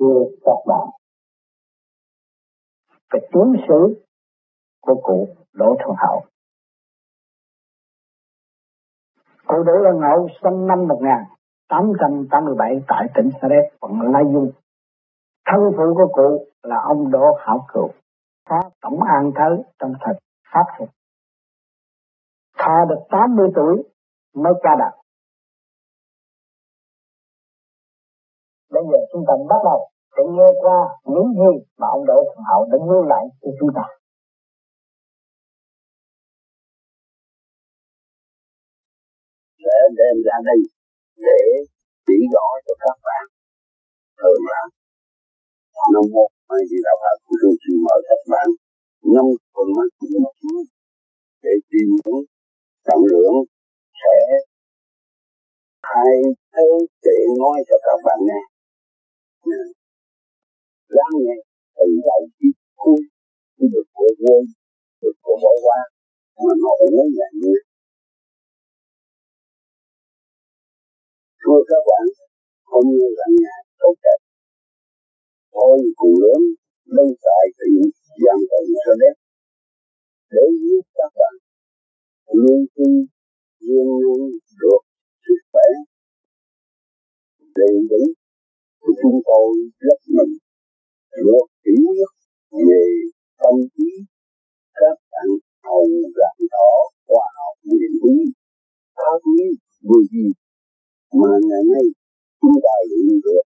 thưa các bạn về tiến sử của cụ Đỗ Thuận Hậu. Cụ Đỗ Thuận Hậu sinh năm 1887 tại tỉnh Sa Đéc, quận Lai Dung. Thân phụ của cụ là ông Đỗ Hảo Cựu, phó tổng an thới trong thời Pháp Phục. Thọ được 80 tuổi mới qua đời. Bây giờ chúng ta bắt đầu để nghe qua những gì mà ông Đỗ Thuận Hậu đã lưu lại cho chúng ta. Sẽ đem ra đây để chỉ rõ cho các bạn. Thường là năm một hay gì đạo Phật tôi xin mời các bạn. Năm phần mắt một chút để tìm hiểu trọng lượng sẽ hai thứ để nói cho các bạn nghe lắng nghe từ đầu chí cuối cái được của quên được của bỏ qua mà nội nhớ nhận như thưa các bạn, hôm nay là ngày tốt đẹp. Tôi cùng lớn lâu tại thị giang tận cho đẹp để giúp các bạn luôn tin luôn luôn được sức khỏe. Đầy đủ của chúng tôi rất mừng được hiểu nhất về tâm trí các bạn hầu rạng rõ khoa học nguyện lý pháp lý vừa gì mà ngày nay chúng ta luyện được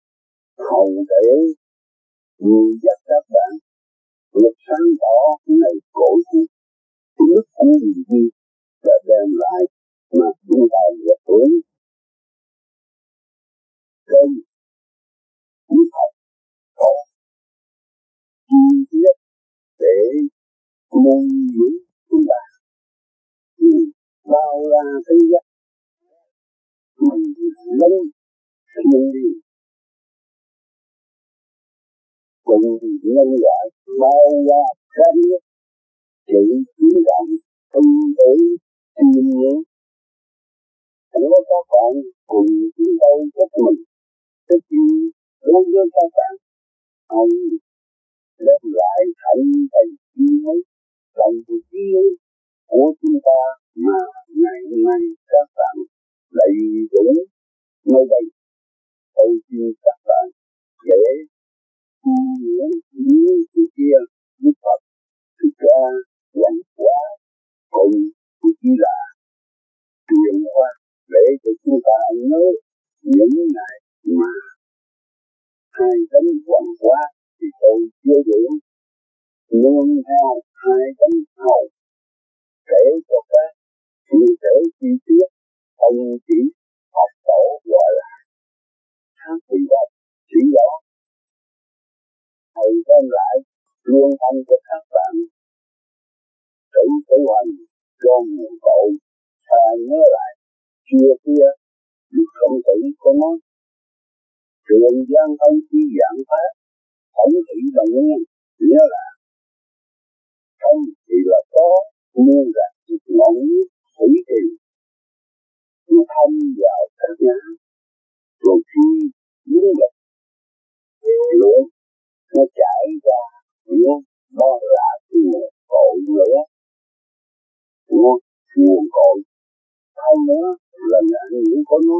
hầu để người dắt các bạn được sáng tỏ ngày cổ cuộc nước của gì đã đem lại mà chúng ta được hưởng đây quý học còn chi tiết để nuôi dưỡng chúng ta thì bao la thế giới mình lên thiên đi cùng nhân loại bao la khắp nhất chỉ chỉ rằng tinh tế thiên nhiên Hãy các bạn cùng chúng tôi chúc mừng tất nhiên luôn luôn các bạn ông đem lại thành thành chi ấy lòng yêu của chúng ta mà ngày hôm nay các bạn đầy đủ nơi đây. Tôi xin các bạn để tu những như thế kia Đức Phật thực ra Hoàng Quả cùng chỉ là truyền qua để cho chúng ta nhớ những ngày mà hai tấm hoàng quá thì tôi chưa điểm, nương theo hai tấm hầu kể cho các chỉ thể chi tiết ông chỉ học tổ gọi là khác thì vật chỉ rõ. Thầy đem lại luôn ông cho các bạn. Tự tử hành do nguồn cội và nhớ lại chưa kia lúc không Tử có nói. Trường gian thân chi dạng pháp, Không thị đồng nguyên, Nghĩa là Không thì là có Nguyên là chiếc ngọn nước thủy tiền Nó thông vào các nhá Rồi khi biến lực Lượng Nó chảy ra, Nó đó là nguồn cội nữa Nguồn cội. Sau nữa là ngạn ngữ của nó,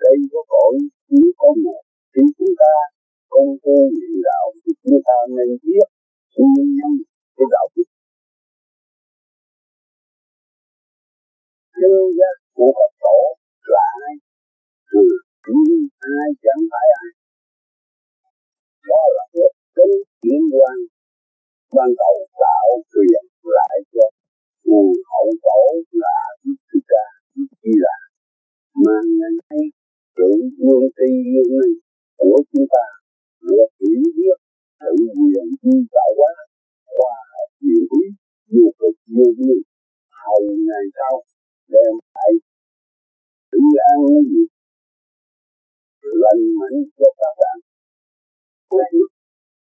đây có cội nếu có một thì chúng ta công phu niệm đạo thì chúng ta nên biết nguyên nhân của đạo đức. Chân giác của Phật tổ là ai? Từ những ai chẳng phải ai? Đó là một cái chuyển quan ban đầu tạo truyền lại cho nguồn hậu tổ là Đức Thích Ca Đức Di Đà. Mang ngày nay sự nguyên tri nguyên linh của chúng ta được hiểu biết sự quyền vi tạo hóa hòa học diệu lý vô cực vô biên hầu ngày sau, đem lại sự an vui lành mạnh cho các bạn. Quên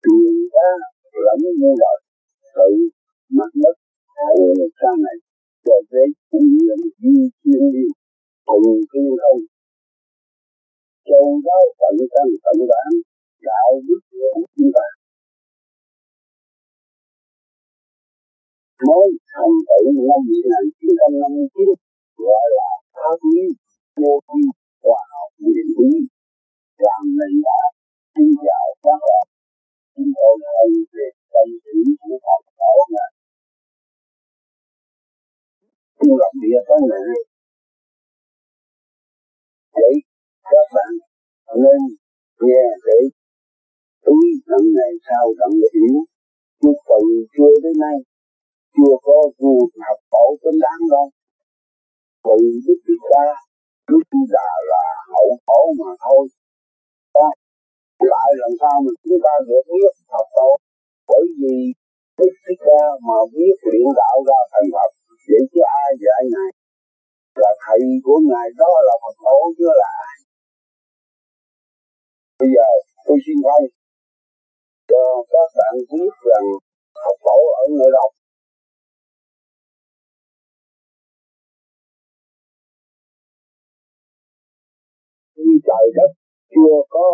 truyền ra lẫn muôn đời tự mặt mất hầu sau này, cho đến quyền duy chuyên đi cùng thiên không châu đáo tận tâm tận bản đạo đức của chúng ta. Mới thành tựu năm 1959 gọi là pháp lý, vô vi, khoa học quyền lý. Làm nền là xin chào các bạn. Chúng tôi thấy về tâm thủy của Phật tổ này Chúng lập địa tới này vậy các bạn nên nghe để ý lần ngày sau lần hiểu chứ từ chưa đến nay, chưa có vua học tổ chính đáng đâu. Từ đức đức ca đức là là hậu khổ mà thôi. Đó. lại lần sau mà chúng ta được biết học tổ bởi vì đức thích ca mà biết luyện đạo ra thành phật, vậy chứ ai dạy ngài? Là thầy của ngài đó là phật tổ chứ là ai? Bây giờ tôi xin thay cho các bạn biết rằng học tổ ở nơi đâu khi trời đất chưa có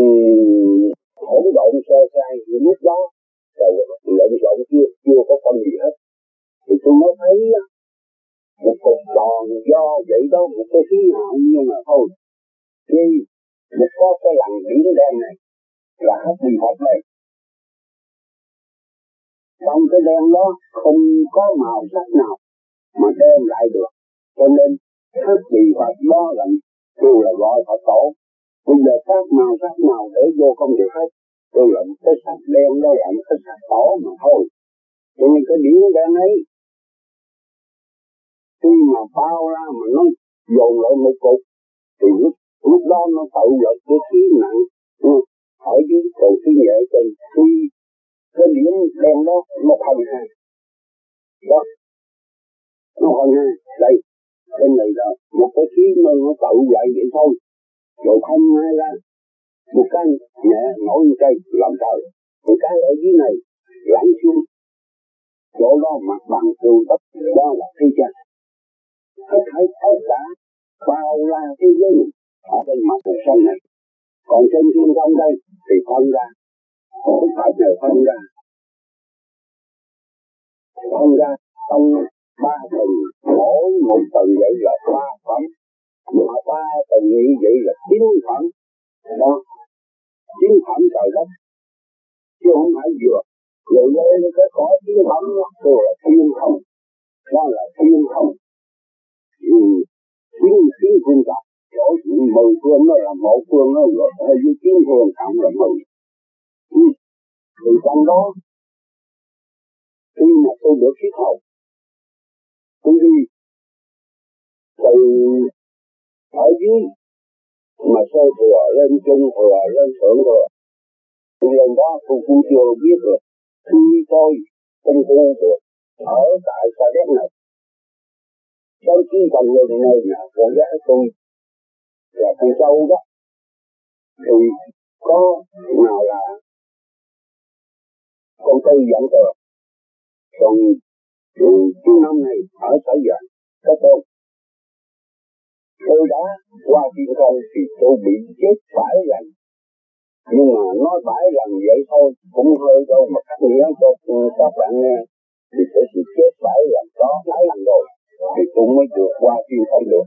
um, hỗn độn sơ sai lúc đó. Rồi lộn xộn chưa chưa có phân gì hết. Thì tôi mới thấy một cục tròn do vậy đó một cái khí hậu nhưng mà thôi khi một có cái lằn điểm đen này, là hết bị hợp này. Trong cái đen đó không có màu sắc nào mà đem lại được. Cho nên hết kỳ Phật đó là đều là gọi Phật tổ bây giờ các màu sắc nào để vô không được hết. Tôi là cái sắc đen đó là cái sắc tổ mà thôi. Cho nên cái điểm đen ấy, khi mà bao ra mà nó dồn lại một cục, thì lúc lúc đó nó tự lực cái khí nặng ừ, ở dưới còn khí nhẹ còn khi cái điểm đen đó nó thành hai. Đó. Nó thành hai. Đây bên này là một cái khí mà nó tự dậy vậy thôi. Rồi không ai ra. Một cái nhẹ nổi một cây làm trời. Một cái ở dưới này lặn xuống. Chỗ đó mặt bằng tường đất đó là thế gian. Hết thảy tất cả bao la thế giới ở bên mặt cuộc sống này. Còn trên thiên không đây thì phân ra. Không phải là phân ra. Phân ra trong ba tầng mỗi một tầng vậy là ba phẩm. Mà ba tầng như vậy là chín phẩm. Đó. Chín phẩm trời đất. Chứ không phải vừa. Người lên cái có chín phẩm. Đó là thiên không. Đó là thiên không. Ừ. chín chín thiên trọng chỗ mười phương nó là một phương, nó rồi hay với chín phương cộng là mười ừ. thì trong đó, khi mà tôi được thiết hậu tôi đi từ ở dưới mà sơ thừa lên trung thừa, lên thượng thừa thì lần đó tôi cũng chưa biết được, khi tôi không tu được ở tại sa đéc này trong khi còn người này là con gái tôi và con sâu đó, thì có nào là con tư dẫn tờ còn chú năm này ở sở dạng có tôn tôi đã qua thiên công thì tôi bị chết phải lần. Nhưng mà nói phải lần vậy thôi, cũng hơi đâu mà cắt nghĩa cho các bạn nghe, thì phải sự chết phải lần đó mấy lần rồi, thì cũng mới được qua thiên không được.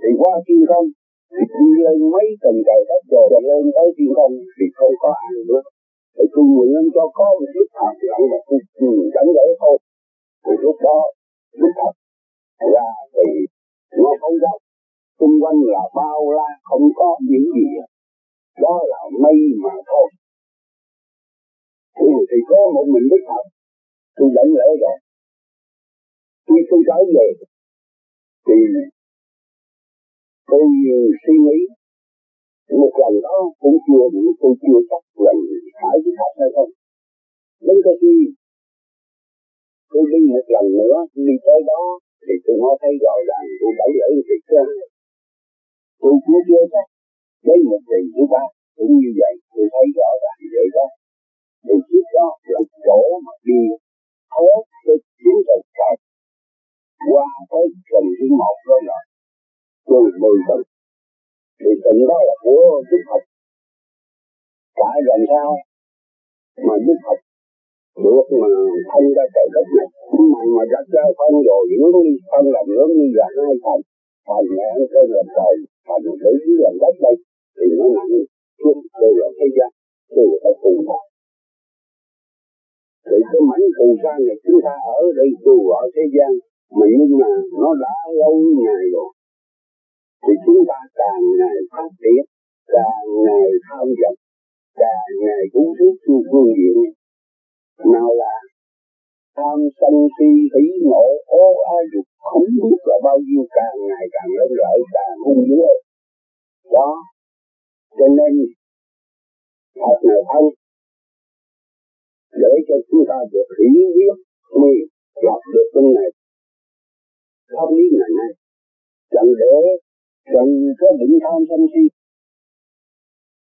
Thì qua thiên không thì đi lên mấy tầng trời đất rồi rồi lên tới thiên không thì không có ai nữa. Để tôi nguyện cho có một chút thật lặng mà tôi chẳng để thôi. Thì lúc đó lúc thật ra thì nó không đâu xung quanh là bao la không có những gì đó là mây mà thôi. Thì, thì có một mình đức thật tôi đánh lễ rồi. Khi tôi trở về thì tôi suy nghĩ. Một lần đó cũng chưa đủ, tôi chưa chắc lần phải với thật hay không. Đến cái khi tôi đi một lần nữa, đi tới đó, thì tôi nói thấy rõ ràng tôi đẩy lỡ việc cơ tôi cũng chưa chắc. Đến một kỳ thứ ba, cũng như vậy, tôi thấy rõ ràng vậy đó. Thì trước đó là chỗ mà đi thố cái chiến thuật trời qua tới tuần thứ một rồi là từ mười tuần thì tuần đó là của đức học cả làm sao mà đức Phật được mà phân ra trời đất này? Mà mà đặt ra phân rồi hướng đi phân làm hướng đi là hai phần. Phần nhẹ trên là trời, phần nữ dưới làm đất đây. Thì nó nặng chung đều là thế gian đều là phù sa thì cái mảnh phù sa này chúng ta ở đây dù ở thế gian, mà nhưng mà nó đã lâu ngày rồi thì chúng ta càng ngày phát triển, càng ngày tham vọng càng ngày cũng thức chu phương diện. Nào là tham sân si, hỷ nộ ô ai dục, không biết là bao nhiêu, càng ngày càng lớn lợi, càng hung dữ đó, cho nên học này thân, để cho chúng ta được hiểu biết mi gặp được bên này. Không lý ngày nay, chẳng để đừng có bệnh tham sân si.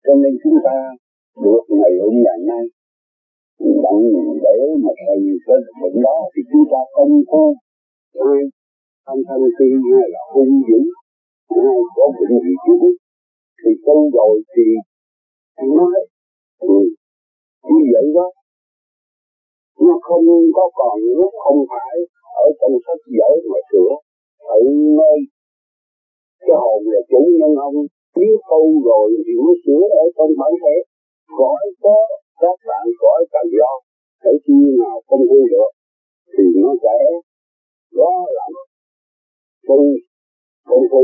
Cho nên chúng ta được ngày hôm ngày nay đặng để mà thầy cái bệnh đó thì chúng ta không có hai tham sân si hay là hung dữ hay có bệnh gì trước thì tu rồi thì nói ừ, như vậy đó nó không có còn nó không phải ở trong sách vở mà sửa. Chủ nhân ông biết tu rồi thì nó sửa ở trong bản thể. Khỏi có, các bạn khỏi cần lo để khi nào không tu được, thì nó sẽ lo lắm tu công phu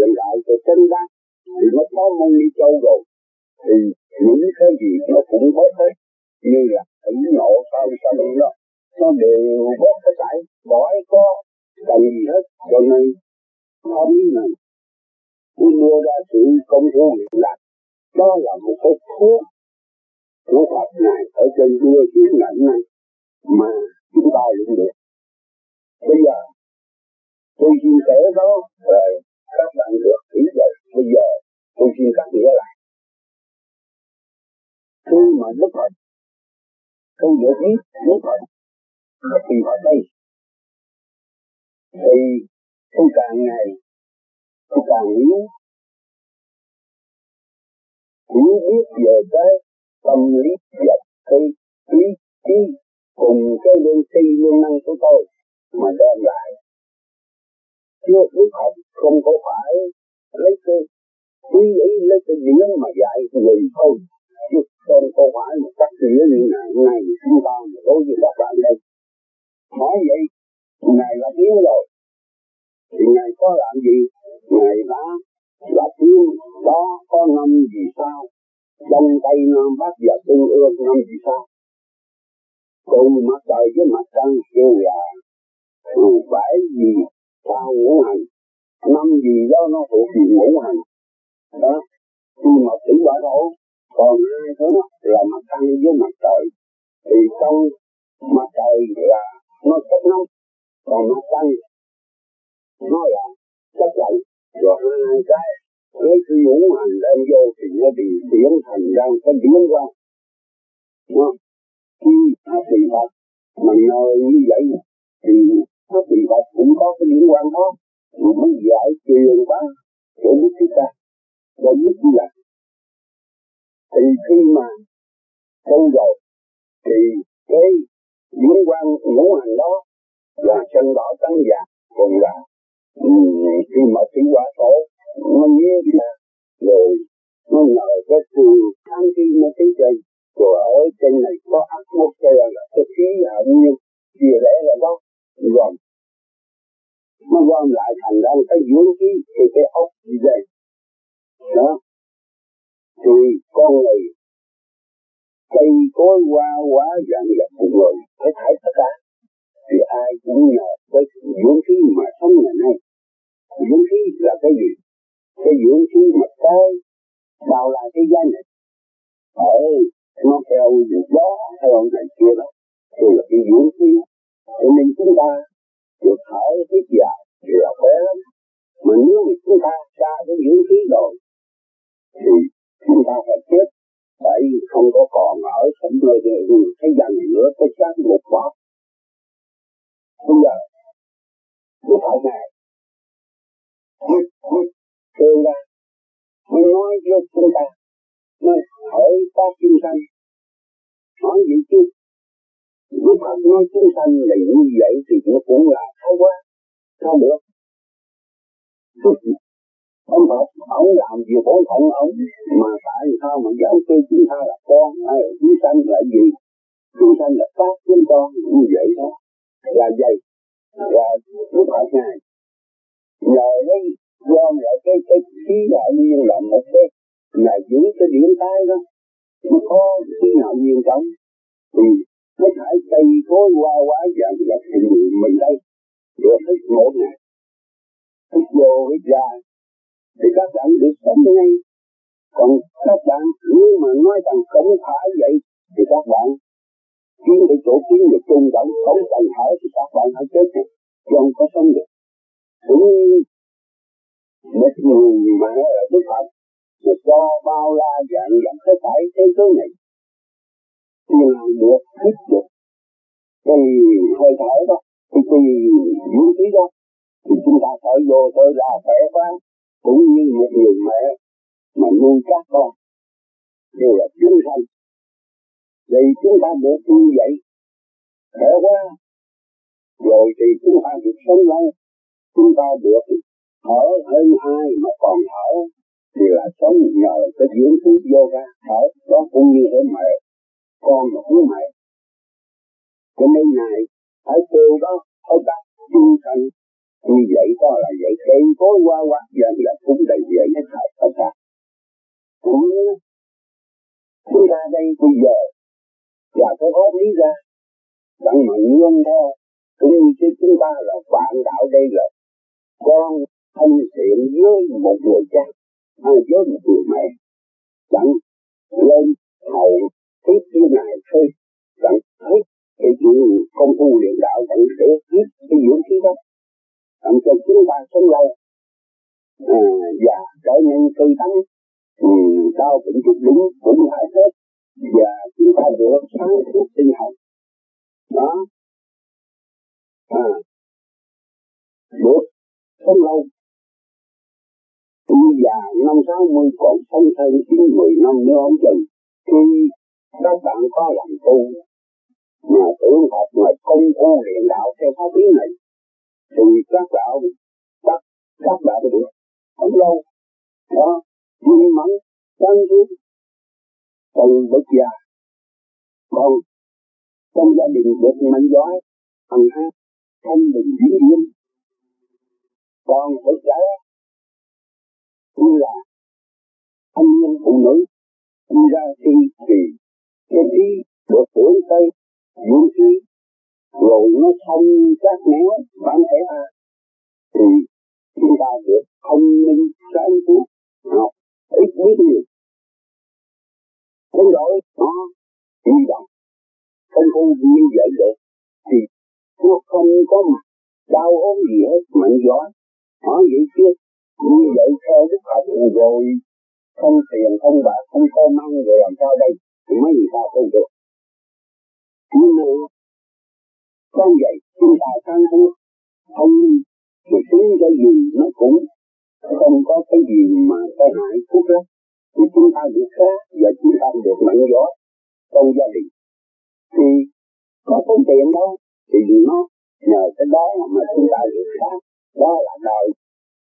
lãnh đạo cho chân đắc thì nó có mong đi châu rồi, thì những cái gì nó cũng bớt hết như là tỉnh nộ sau sân đó, nó đều bớt hết sảy. Khỏi có cần gì hết, cho nên không này tôi đưa ra sự công phu luyện lạc đó là một cái thuốc của Phật này ở trên đưa xuống ngạnh này mà chúng ta luyện được. Bây giờ, tôi xin kể đó rồi các bạn được hiểu vậy bây giờ, tôi xin cắt nghĩa lại. Khi mà Đức Phật, tôi được biết Đức Phật là kỳ ở đây thì tôi càng ngày thì càng hiểu hiểu biết về cái tâm lý vật nó thuộc ngũ hành đó, khi mà thủy hỏa thổ còn hai thứ đó là mặt trăng với mặt trời. Thì trong mặt trời là nó kết nóng còn mặt trăng nó là chất lạnh rồi hai cái lấy khi ngũ hành lên vô thì nó bị biến thành ra cái biến qua nó khi nó bị Phật mà nhờ như vậy thì nó bị Phật cũng có cái liên quan đó. Mà mới giải truyền bá của chúng ta. Và giúp là thì khi mà tu rồi thì cái liên quan ngũ hành đó là chân đỏ trắng vàng còn là ừ, khi mà thủy quả tổ nó nhiên là rồi nó nhờ cái từ kháng khi nó tí trên rồi ở trên này có atmosphere là cái khí hạt nhiên chia lẽ là đó rồi nó gom lại thành ra cái dưỡng khí thì cái ốc gì đây đó. Thì con người, cây cối hoa quá dạng dập của người, phải thải tất cả thì ai cũng nhờ cái dưỡng khí mà sống ngày nay. Dưỡng khí là cái gì? Cái dưỡng khí mà tới, bao là cái gia này. Ở, nó theo gió, theo này kia đó. Thì là cái dưỡng khí cho nên chúng ta được thở hít dài thì là khỏe lắm. Mà nếu mà chúng ta ra cái dưỡng khí rồi, thì chúng ta phải chết. Tại không có còn ở sống nơi thế gian này nữa cái xác một đó bây giờ cái phải này mới mới kêu ra. Mới nói với chúng ta nói hỏi các chúng sanh nói vậy chứ Đức mà nói chúng sanh là như vậy thì nó cũng là thái quá. Sao được ông Phật, ông làm việc bổn phận ông? Mà tại sao mà giáo sư chúng ta là con hay là chúng sanh là gì? Chúng sanh là các chúng con, như vậy đó. Là vậy. Là Đức Phật ngài. Nhờ lấy gom lại cái cái khí đạo nhiên là một cái, là giữ cái điểm tay đó. Nó có khí đạo nhiên trong thì nó phải cây cối qua quá dạng dập thì mình đây. Được hết một ngày. Hít vô hít ra. Thì các bạn được sống ngay. Còn các bạn nếu mà nói rằng không phải vậy, thì các bạn kiếm cái chỗ, kiếm được trung động không cần thở thì các bạn phải chết này chứ không có sống được. Cũng một người mà ở Đức Phật mà cho bao la dạng dặm thế phải thế giới này tìm được thích được. Cái hơi thở đó, thì tùy vũ khí đó, thì chúng ta phải vô tới ra khỏe quá cũng như một người mẹ mà nuôi các con đều là chúng sanh. Vậy chúng ta được như vậy, khỏe quá, rồi thì chúng ta được sống lâu. Chúng ta được thở hơn ai mà còn thở, thì là sống nhờ cái dưỡng khí vô ra thở, đó cũng như thế mẹ con là cũng mẹ cho nên ngày, phải kêu đó ở đặt chung thành như vậy đó là vậy. Cây tối qua qua dần là cũng đầy vậy hết thảy tất cả. Cũng chúng ta đây bây giờ là cái góp lý ra đặng mà nương theo cũng như chứ chúng ta là bạn đạo đây là con thân thiện với một người cha hay với một người mẹ. Chẳng lên hầu tiếp như này thôi. Chẳng hết cái chuyện công phu luyện đạo chẳng để tiếp cái dưỡng khí đó. Làm cho chúng ta sống lâu. À, và trở nên tư tắn, ừ, đau bệnh chút đúng cũng phải hết và chúng ta được sáng suốt tinh học đó. À, được. Sống lâu. Bây già năm sáu mươi còn sống thêm chín mười năm nữa ông chừng. Khi các bạn có làm tu. Mà tưởng học mà công phu luyện đạo theo pháp lý này, thì các bạn bắt các bạn được. Không lâu đó may mắn sáng suốt từ bậc già, còn trong gia đình được mạnh giỏi, thằng hát không bình diễn viên. Còn thực tế như là thanh niên phụ nữ, đi ra khi thì cái trí được hưởng tới dưỡng khí, rồi nó thông các nén bản thể a thì chúng ta được thông minh, sáng suốt, học, ít biết nhiều. Không đổi nó di động, không có như vậy được, thì nó không có mặt, đau ốm gì hết, mạnh gió nói vậy chứ, như vậy theo đức Phật, rồi không tiền không bạc, không có mang rồi làm sao đây? Mấy người ta không được. Nhưng mà con vậy chúng ta sáng suốt không thì tính cái gì nó cũng không có cái gì mà cái hại phúc lắm thì chúng ta được khác và chúng ta được mạnh gió trong gia đình. Thì có tốn tiền đâu, thì nó nhờ cái đó mà chúng ta được khác. Đó là đời.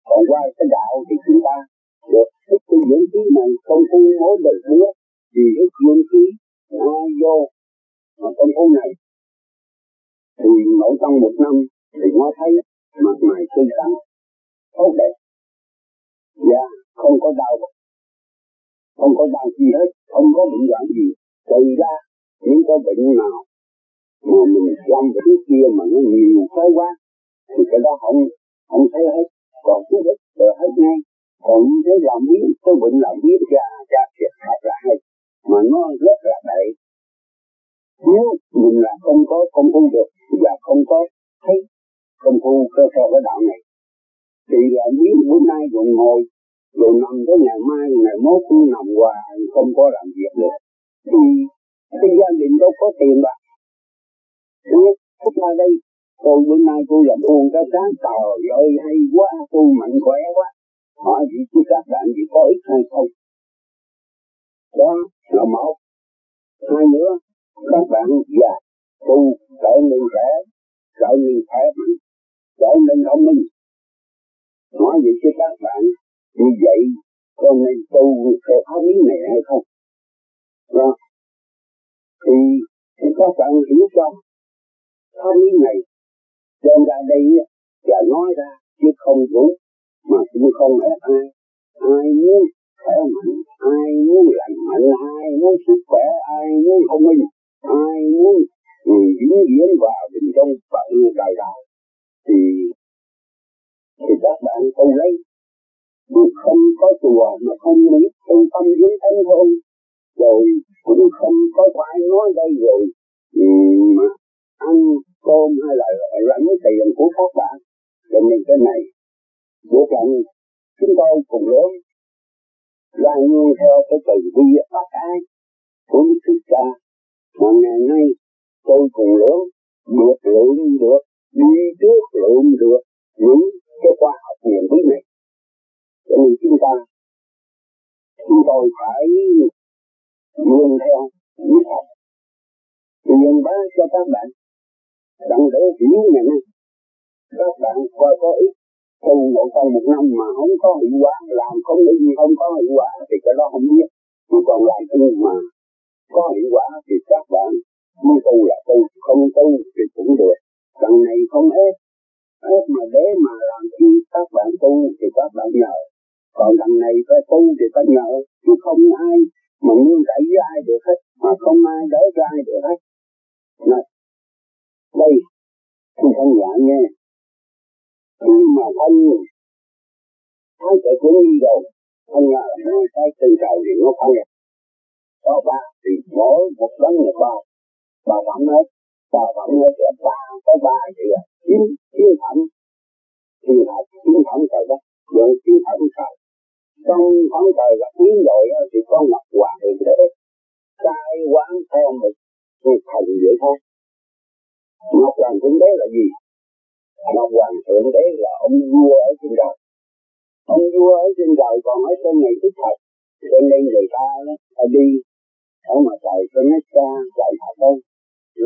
Còn qua cái đạo thì chúng ta được thức cái dưỡng khí này không phu mỗi đời nữa thì cái nguyên khí ai vô mà con thú này. Thì mỗi trong một năm thì nó thấy mặt mày tươi tắn, tốt đẹp. Và không có đau, không có đau gì hết, không có bệnh hoạn gì. Trừ ra những cái bệnh nào mà mình làm cái kia mà nó nhiều tới quá, thì cái đó không không thấy hết. Còn cứ hết, rồi hết ngay. Còn thấy làm biến cái bệnh làm biến ra nó rất là đầy nếu mình là không có công phu được và không có thấy công phu cơ sở cái đạo này, thì là biến bữa nay còn ngồi, rồi nằm tới ngày mai, ngày mốt cũng nằm hoài, không có làm việc được, thì cái gia đình đâu có tiền bạc. Phúc ra đây Tôi bữa nay tôi làm buồn cái sáng trời ơi, hay quá, tôi mạnh khỏe quá. Hỏi gì chứ các bạn gì có ích hay không đó là một hai nữa các bạn già tu trở nên trẻ trở nên khỏe mạnh trở nên thông minh. Nói vậy cho các bạn như vậy con nên tu theo pháp lý này hay không? Đó. Thì, thì các bạn hiểu cho pháp lý này. Đem ra đây là nói ra chứ không đúng mà cũng không ép ai ai muốn khỏe mạnh ai muốn lành mạnh ai muốn sức khỏe ai muốn thông minh ai muốn vĩnh diễn vào bên trong phận đời đạo thì thì các bạn tu lấy. Nhưng không có chùa mà không biết tu tâm với thân thôi rồi cũng không có phải nói đây rồi ừ, mà ăn cơm hay là lãnh tiền của các bạn. Cho nên cái này của rằng chúng tôi cùng lớn là luôn theo cái từ bi bác ái của Đức Thích Ca. Mà ngày nay tôi cùng lớn, được lượng được, đi trước lượng được những cái khoa học nghiên cứu này. Cho nên chúng ta, chúng tôi phải luôn theo những học truyền bá cho các bạn đặng để hiểu ngày nay, các bạn coi có ích tu một con một năm mà không có hiệu quả làm không có gì không có hiệu quả thì cái đó không biết. Chứ còn lại tu mà có hiệu quả thì các bạn muốn tu là tu không tu thì cũng được. Đằng này không hết hết mà để mà làm chi các bạn tu thì các bạn nhờ. Còn đằng này phải tu thì phải nhờ chứ không ai mà muốn đẩy với ai được hết mà không ai đỡ cho ai được hết. Này, đây thì không giả nghe khi mà anh hai cái cũng đi rồi, anh là hai cái tình trời thì nó phân có ba thì mỗi một đấng một ba. Ba phẩm hết, ba phẩm hết là ba cái ba thì là chín chín phẩm. Thì là chín phẩm trời đất, vẫn chín phẩm trời. Trong phẩm trời là tiến rồi thì có ngọc hoàng thượng đế cai quán theo mình, thì thành vậy thôi. Ngọc hoàng thượng đế là gì? Ngọc Hoàng Thượng đấy là ông vua ở trên trời. Ông vua ở trên trời còn ở trên này tức thật. Cho nên người ta nó đi ở mà trời cho nó xa chạy thật hơn.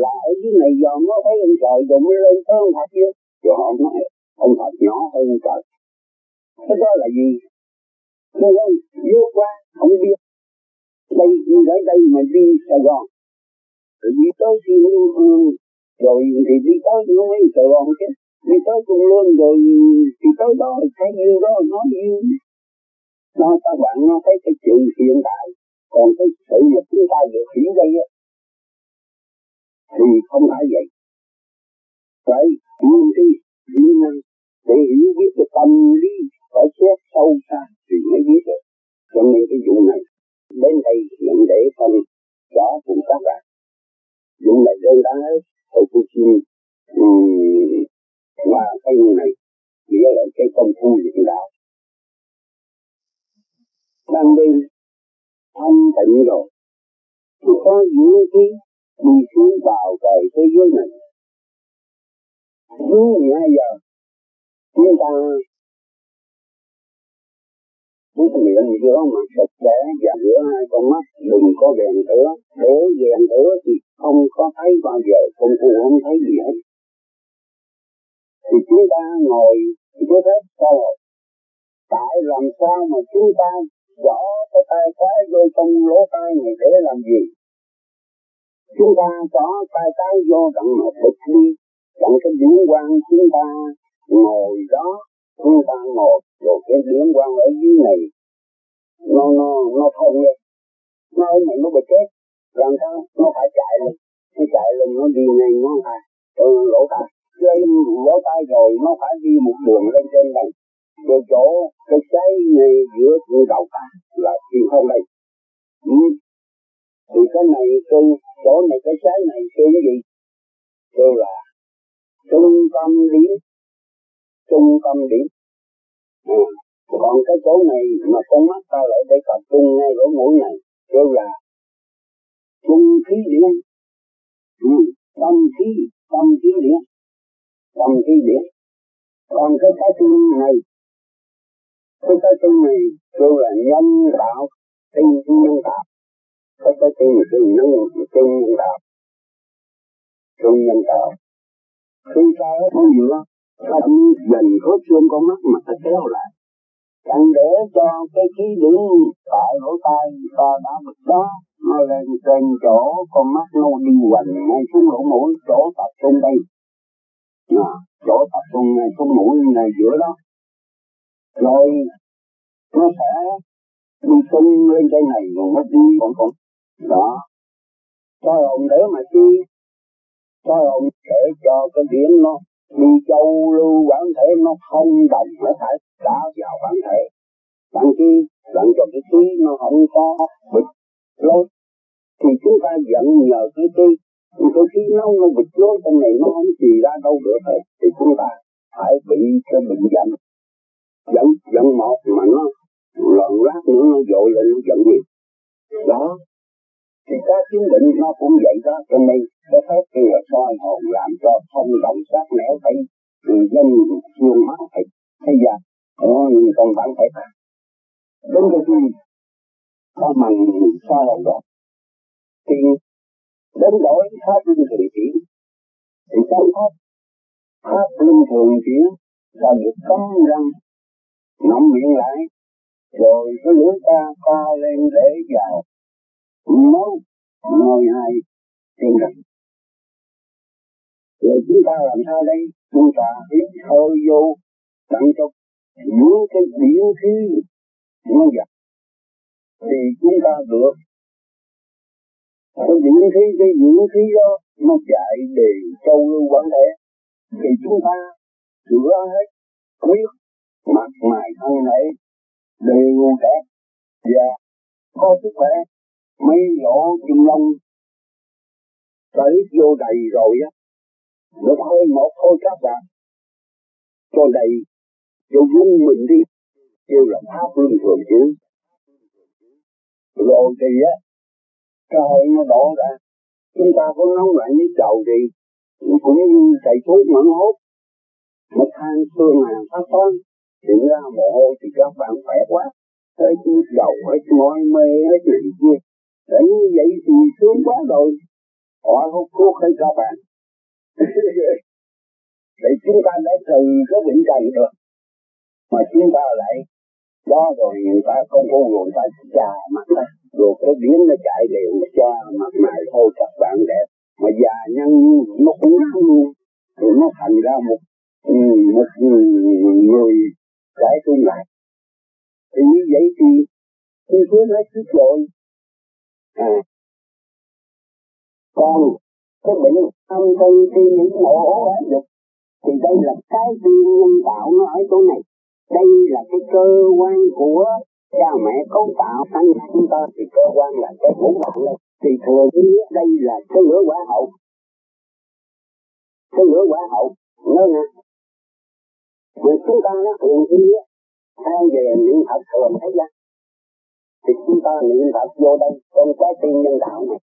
Là ở dưới này giờ nó thấy ông trời rồi mới lên tới ông thật chứ. Rồi họ nói, ông thật nhỏ hơn ông trời. Cái đó là gì? cho nên vô qua không biết. Đây như ở đây mà đi Sài Gòn. Rồi đi tới thiên liên rồi thì đi tới nó mới Sài Gòn chứ thì tới cùng luôn rồi, thì tới đó thấy nhiêu đó nói nhiêu. Nó, các bạn nó thấy cái chuyện hiện tại còn cái sự mà chúng ta được hiểu đây á, thì không phải vậy. Phải hiểu đi hiểu năng, để hiểu biết cái tâm lý phải xét sâu xa thì mới biết được. Cho nên cái vụ này, đến đây hiện để phân rõ cùng các bạn. Vụ này đơn giản hết tôi cũng xin và cái người này, nghĩa là cái công phu về cái đạo. Ban đêm thanh tịnh rồi. Thì có những khí đi xuống vào về thế giới này. Dưới 12 giờ, chúng ta chúng ta niệm giữa mặt sạch sẽ và giữa hai con mắt, đừng có đèn tửa nếu đèn tửa thì không có thấy bao giờ không phu không thấy gì hết thì chúng ta ngồi với hết sao tại làm sao mà chúng ta rõ cái tay trái vô trong lỗ tai này để làm gì? Chúng ta có tay trái vô đặng một thực đi. Đặng cái điển quang chúng ta ngồi đó. Chúng ta ngồi rồi cái điển quang ở dưới này. Nó nó nó không lên nó ở này nó bị chết. Làm sao? Nó phải chạy lên. Nó chạy lên, nó đi ngay ngón tay, lỗ tai lên lỗ tay rồi, nó phải đi một đường lên trên này từ chỗ cái trái này giữa đầu ta là thiên không đây ừ. thì cái này kêu, chỗ này cái trái này kêu cái gì kêu là trung tâm điểm, trung tâm điểm à. còn cái chỗ này mà con mắt ta lại để tập trung ngay lỗ mũi này, kêu là trung khí điểm ừ. tâm khí tâm khí điểm tâm cái điển còn cái cái tu này. Cái cái tu này kêu là nhân tạo tinh nhân tạo. Cái tu cái này kêu nhân tinh nhân đạo tinh nhân đạo khi ta ở nhiều lắm ta dành khớp xương con mắt mà ta kéo lại. Chẳng để cho cái khí điển tại lỗ tai ta đã bật đó nó lên trên chỗ con mắt nó đi hoành ngay xuống lỗ mũi, chỗ tập trung đây à, chỗ tập trung này, xuống mũi này giữa đó. Rồi nó sẽ đi tung lên cái này rồi nó đi còn còn. Đó. Cho ông để mà chi cho ông để cho cái điểm nó đi châu lưu bản thể nó không đồng nó phải đã vào bản thể. Bạn chi bạn cho cái khí nó không có bịch lối. Thì chúng ta giận nhờ cái khí cái khí nó nó bịch lối trong này nó không gì ra đâu được hết. Thì chúng ta phải bị cái bệnh giận giận giận một mà nó lần lát nữa, nó dội lên nó giận gì. Đó. Thì các chứng bệnh nó cũng vậy đó. Cho nên, cái phép kia là soi hồn làm cho không động sát nẻo thấy dân xương máu thịt thế gian. Nó trong bản thể đến cái gì? Có bằng soi hồn rồi thì đánh đổi pháp luân thường chuyển. Thì trong pháp pháp luân thường chuyển là được cấm răng ngậm miệng lại, rồi cái lưỡi ta co lên để vào. Nấu ngồi hai trên răng. Rồi chúng ta làm sao đây? Chúng ta hít hơi vô tặng cho những cái biển khí nó dập. Thì chúng ta được cái dưỡng khí, cái dưỡng khí đó nó chạy để châu lưu bản thể. Thì chúng ta chữa hết quyết mặt mày, thân này đều đẹp và có sức khỏe, mấy lỗ kim long tới vô đầy rồi á, nó hơi một thôi các bạn cho đầy, cho vun mình đi, kêu là pháp luân thường chứ rồi thì á trời nó đổ ra. Chúng ta có nóng lại như chầu gì cũng như chạy thuốc mẫn hốt một than xương hàng phát toán hiện ra mồ hôi thì các bạn khỏe quá. Hết đầu hết ngói mê hết này kia. Để như vậy thì sướng quá rồi. Họ hút thuốc hết các bạn. Để chúng ta đã từ cái bệnh trần được mà chúng ta lại đó rồi, người ta không có người ta chà mặt ta rồi cái biến nó chạy đều cho mặt mày thôi, các bạn đẹp. Mà già nhân nó cũng luôn. Rồi nó thành ra một ừ, một người cái tu lại. Thì như vậy thì khi xuống hết sức rồi. À còn cái bệnh âm tư khi những nổ ái dục, thì đây là cái duyên nhân tạo nó ở chỗ này. Đây là cái cơ quan của cha mẹ cấu tạo sanh chúng ta, thì cơ quan là cái ngũ bạn đây thì thừa biết đây là cái lửa quả hậu. Cái lửa quả hậu nó nha mà chúng ta nó thường ý theo về niệm Phật thường thế gian. Thì chúng ta niệm Phật vô đây, trong trái tim nhân đạo này.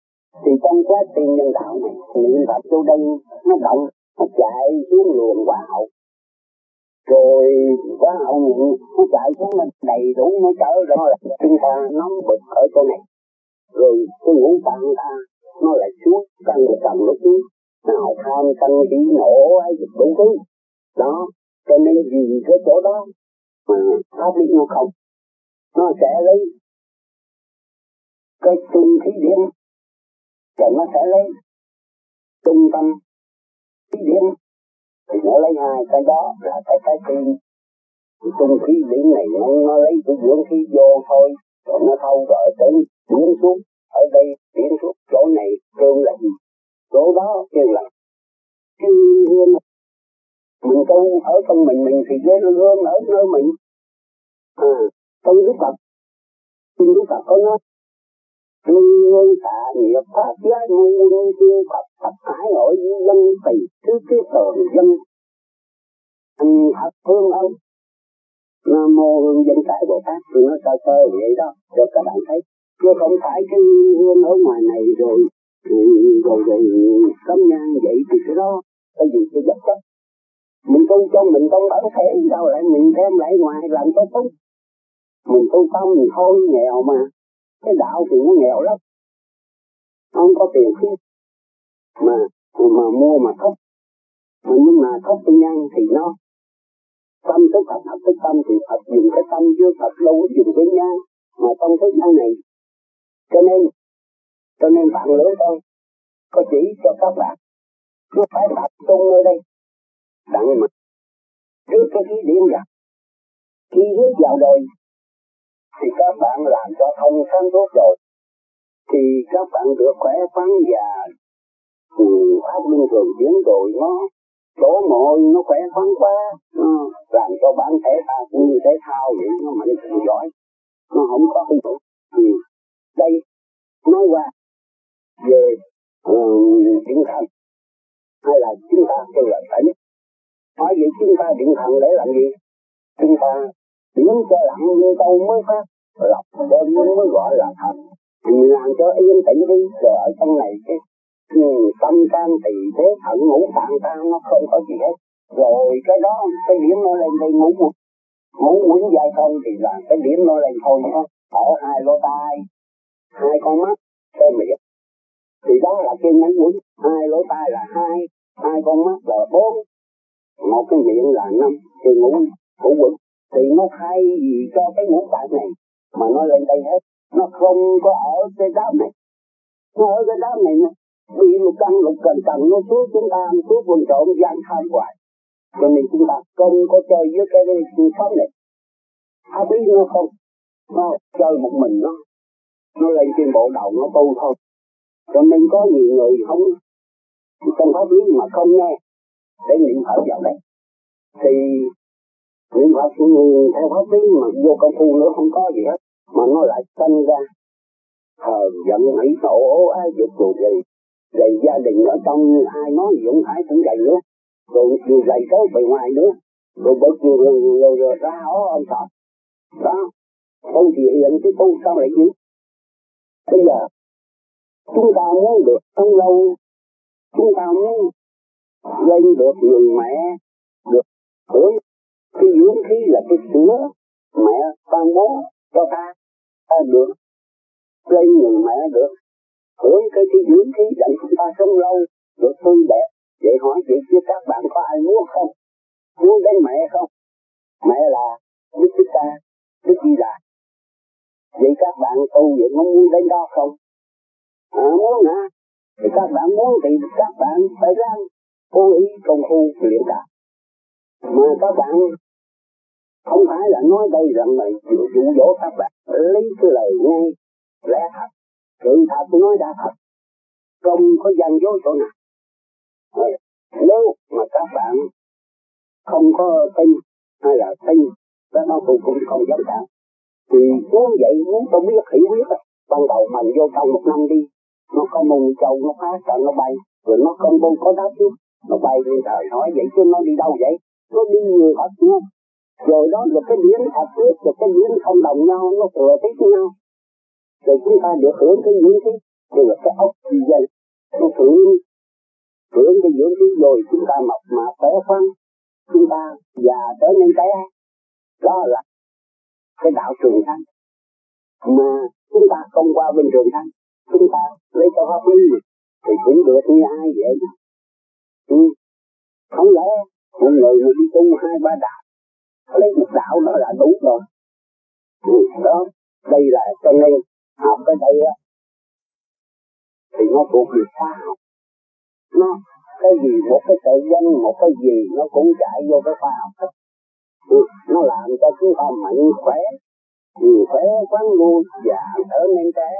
Thì trong quá tim nhân đạo này, niệm Phật vô đây, nó động, nó chạy xuống luồng quả hậu rồi có hậu nguyện nó chạy xuống lên đầy đủ mới trở ra là chúng ta nóng bực ở chỗ này. Rồi cái ngũ tạng ta nó lại xuống căn một cầm lúc xuống nào tham sân chỉ nổ hay đủ thứ. Đó, cho nên vì cái chỗ đó mà pháp lý nó không, nó sẽ lấy cái trung khí điển, rồi nó sẽ lấy trung tâm khí điển thì nó lấy hai cái đó là cái trái tim. Trung khí điển này nó, nó lấy cái dưỡng khí vô thôi rồi nó thâu rồi đến điển xuống. Ở đây điển xuống chỗ này kêu là gì? Chỗ đó kêu là chư hương mình tu ở trong mình mình thì cái hương ở nơi mình. À trong đức phật. Trong đức phật có nói nguyên tạ nghiệp pháp giác ngu nguyên tiên phật thập hải hội dân tỳ thứ cái tường dân. Anh thật thương ông nam mô hương dân cải bồ tát tôi nói sơ sơ vậy đó, cho các bạn thấy. Chứ không phải cái hương ở ngoài này rồi rồi rồi cấm nhan vậy thì cái đó, cái gì cái vật chất mình tu cho mình tu bản thể, đâu lại mình thêm lại ngoài làm tốt tốt mình tu tâm mình thôi nghèo mà cái đạo thì nó nghèo lắm. Không có tiền khí mà mà mua mà thấp. Mà nhưng mà thấp cái nhân thì nó tâm tức Phật, học tức tâm thì Phật dùng cái tâm chưa Phật đâu có dùng cái nhang mà trong thức gian này. Cho nên cho nên bạn lớn tôi có chỉ cho các bạn. Cứ phải tập trung ở đây. Đặng mà trước cái khí điểm gặp khi rước vào rồi thì các bạn làm cho thông sáng suốt rồi. Thì các bạn được khỏe khoắn và ừ, pháp luân thường chuyển rồi nó chỗ mồi nó khỏe khoắn quá nó làm cho bản thể ta cũng như thể thao vậy nó mạnh sự giỏi nó không có cái gì ừ. đây nói qua về ừ, điện thần. Hay là chúng ta kêu là tỉnh nói vậy chúng ta điện thần để làm gì? Chúng ta điểm cho lặng như câu mới phát, lọc đêm mới gọi là thật. Mình làm cho yên tĩnh đi, rồi ở trong này cái tâm can tỳ thế thận ngũ tạng ta nó không có gì hết. Rồi cái đó, cái điểm nó lên đây ngủ một, ngủ quấn dài không thì là cái điểm nó lên thôi nhé. Ở hai lỗ tai, hai con mắt, cái miệng. Thì đó là cái nhánh quấn hai lỗ tai là hai hai con mắt là bốn, một cái miệng là năm, thì ngủ ngủ quấn thì nó thay gì cho cái ngũ tạng này, mà nó lên đây hết. Nó không có ở cái đám này. Nó ở cái đám này nè. Bị lục căn lục cần cần nó xuống chúng ta, xuống quần trộm, gian tham hoài. Cho nên chúng ta không có chơi với cái cuộc sống này. Ta biết nó không. Nó chơi một mình nó. Nó lên trên bộ đầu nó tu thôi. Cho nên có nhiều người không trong pháp lý mà không nghe, để niệm thở vào đây. Thì niệm phật theo pháp lý mà vô công phu nữa không có gì hết mà nó lại sanh ra. Hờn giận hãy nộ ố ai dục rồi gì vậy gia đình ở trong ai nói gì cũng phải cũng vậy nữa. Rồi vừa dày tới bề ngoài nữa rồi bớt vừa rồi, rồi, rồi ra ó ông sợ đó không thì hiện cái tu sao lại chứ bây giờ chúng ta muốn được sống lâu chúng ta muốn lên được người mẹ được hưởng cái dưỡng khí là cái sữa mẹ ban bố cho ta ta được. Lên người mẹ được. Hưởng cái cái dưỡng khí đặng chúng ta sống lâu được tươi đẹp. Vậy hỏi chị chứ các bạn có ai muốn không? Muốn đến mẹ không? Mẹ là đức thích ca đức di đà. Vậy các bạn tu vậy có muốn đến đó không? À, muốn hả? Thì các bạn muốn thì các bạn phải ra cố ý công phu luyện đạo. Mà các bạn không phải là nói đây rằng là dụ dỗ các bạn. Lấy cái lời ngay lẽ thật. Sự thật nói ra thật. Không có gian dối chỗ nào. Ờ, nếu mà các bạn không có tin hay là tin các nó cũng cũng không dám cảm thì muốn vậy, muốn tôi biết hiểu biết ban đầu mình vô trong một năm đi, nó có mùng châu, nó phá sợ nó bay. Rồi nó không có có đáp trước nó bay lên trời hỏi vậy chứ nó đi đâu vậy? Nó đi nhiều hết trước rồi đó là cái điển thật trước rồi cái điển không đồng nhau, nó thừa tiếp nhau. Rồi chúng ta được hưởng cái những cái rồi là cái ốc gì vậy nó hưởng hưởng cái dưỡng khí rồi chúng ta mập mà khỏe khoắn, chúng ta già trở nên té đó là cái đạo trường thanh mà chúng ta không qua bên trường thanh chúng ta lấy cho pháp lý thì cũng được như ai vậy ừ. không lẽ một người mà đi tu hai ba đạo lấy một đạo nó là đủ rồi. Đó đây là cho nên học cái đây á thì nó thuộc về khoa học. Nó cái gì một cái tự danh một cái gì nó cũng chạy vô cái khoa học. Hết nó làm cho chúng ta mạnh khỏe ừ, khỏe quán vui và trở nên trẻ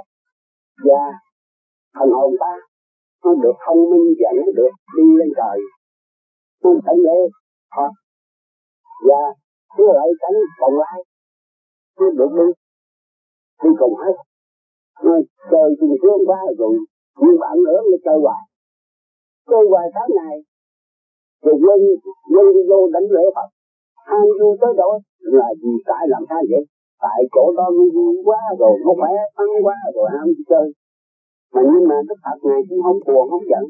và thần hồn ta. Nó được thông minh và nó được đi lên trời. Nó tận lệ và cứ lại cánh còn lại cứ được đi. Đi cùng hết. Nó trời cùng sướng quá rồi, nhưng bạn nữa mới chơi hoài. Chơi hoài tháng ngày rồi quên quên vô đánh lễ Phật. Ham vui tới đó là vì tại làm sao vậy tại chỗ đó vui quá rồi, nó khỏe tăng quá rồi, ham chơi. Mà nhưng mà đức Phật này cũng không buồn, không giận.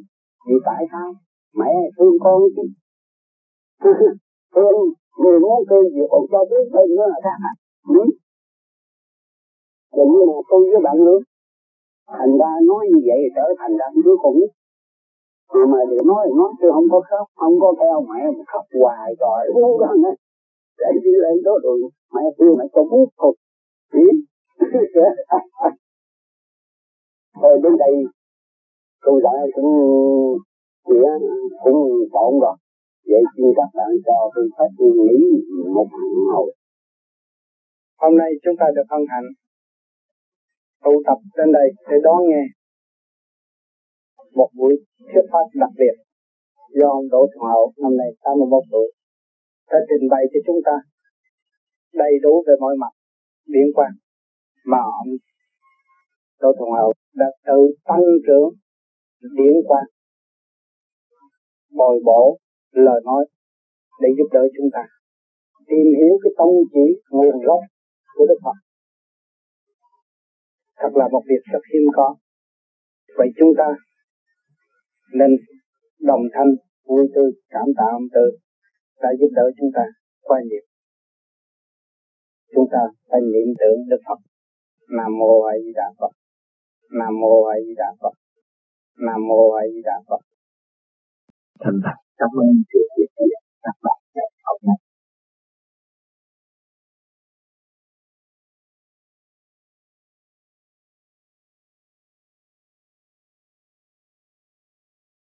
Vì tại sao? Mẹ thương con chứ. thương người muốn thương gì còn cho biết hơn nữa là khác à ừ. Như là tôi với bạn nữa. Thành ra nói như vậy trở thành ra đứa nít mà mà để nói nói tôi không có khóc không có theo mẹ mà khóc hoài rồi cố gắng ấy để đi lên đó rồi mẹ kêu mẹ cho bút thôi. Rồi đến đây tôi đã cũng nghĩa cũng ổn rồi vậy xin các bạn cho tôi phát nghĩ một hàng hôm nay chúng ta được hân hạnh tụ tập trên đây để đón nghe một buổi thuyết pháp đặc biệt do ông Đỗ Thuận Hậu năm nay 81 tuổi, đã trình bày cho chúng ta đầy đủ về mọi mặt liên quan mà ông Đỗ Thuận Hậu đã tự tăng trưởng liên quan, bồi bổ lời nói để giúp đỡ chúng ta. Tìm hiểu cái tông chỉ nguồn gốc của Đức Phật. Thật là một việc rất hiếm có. Vậy chúng ta nên đồng thanh, vui tươi, cảm tạ ông Tư đã giúp đỡ chúng ta qua nhiều. Chúng ta phải niệm tưởng Đức Phật. Nam mô A Di Đà Phật. Nam mô A Di Đà Phật. Nam mô A Di Đà Phật. Thành thật cảm ơn sự việc các bạn. Ngày hôm nay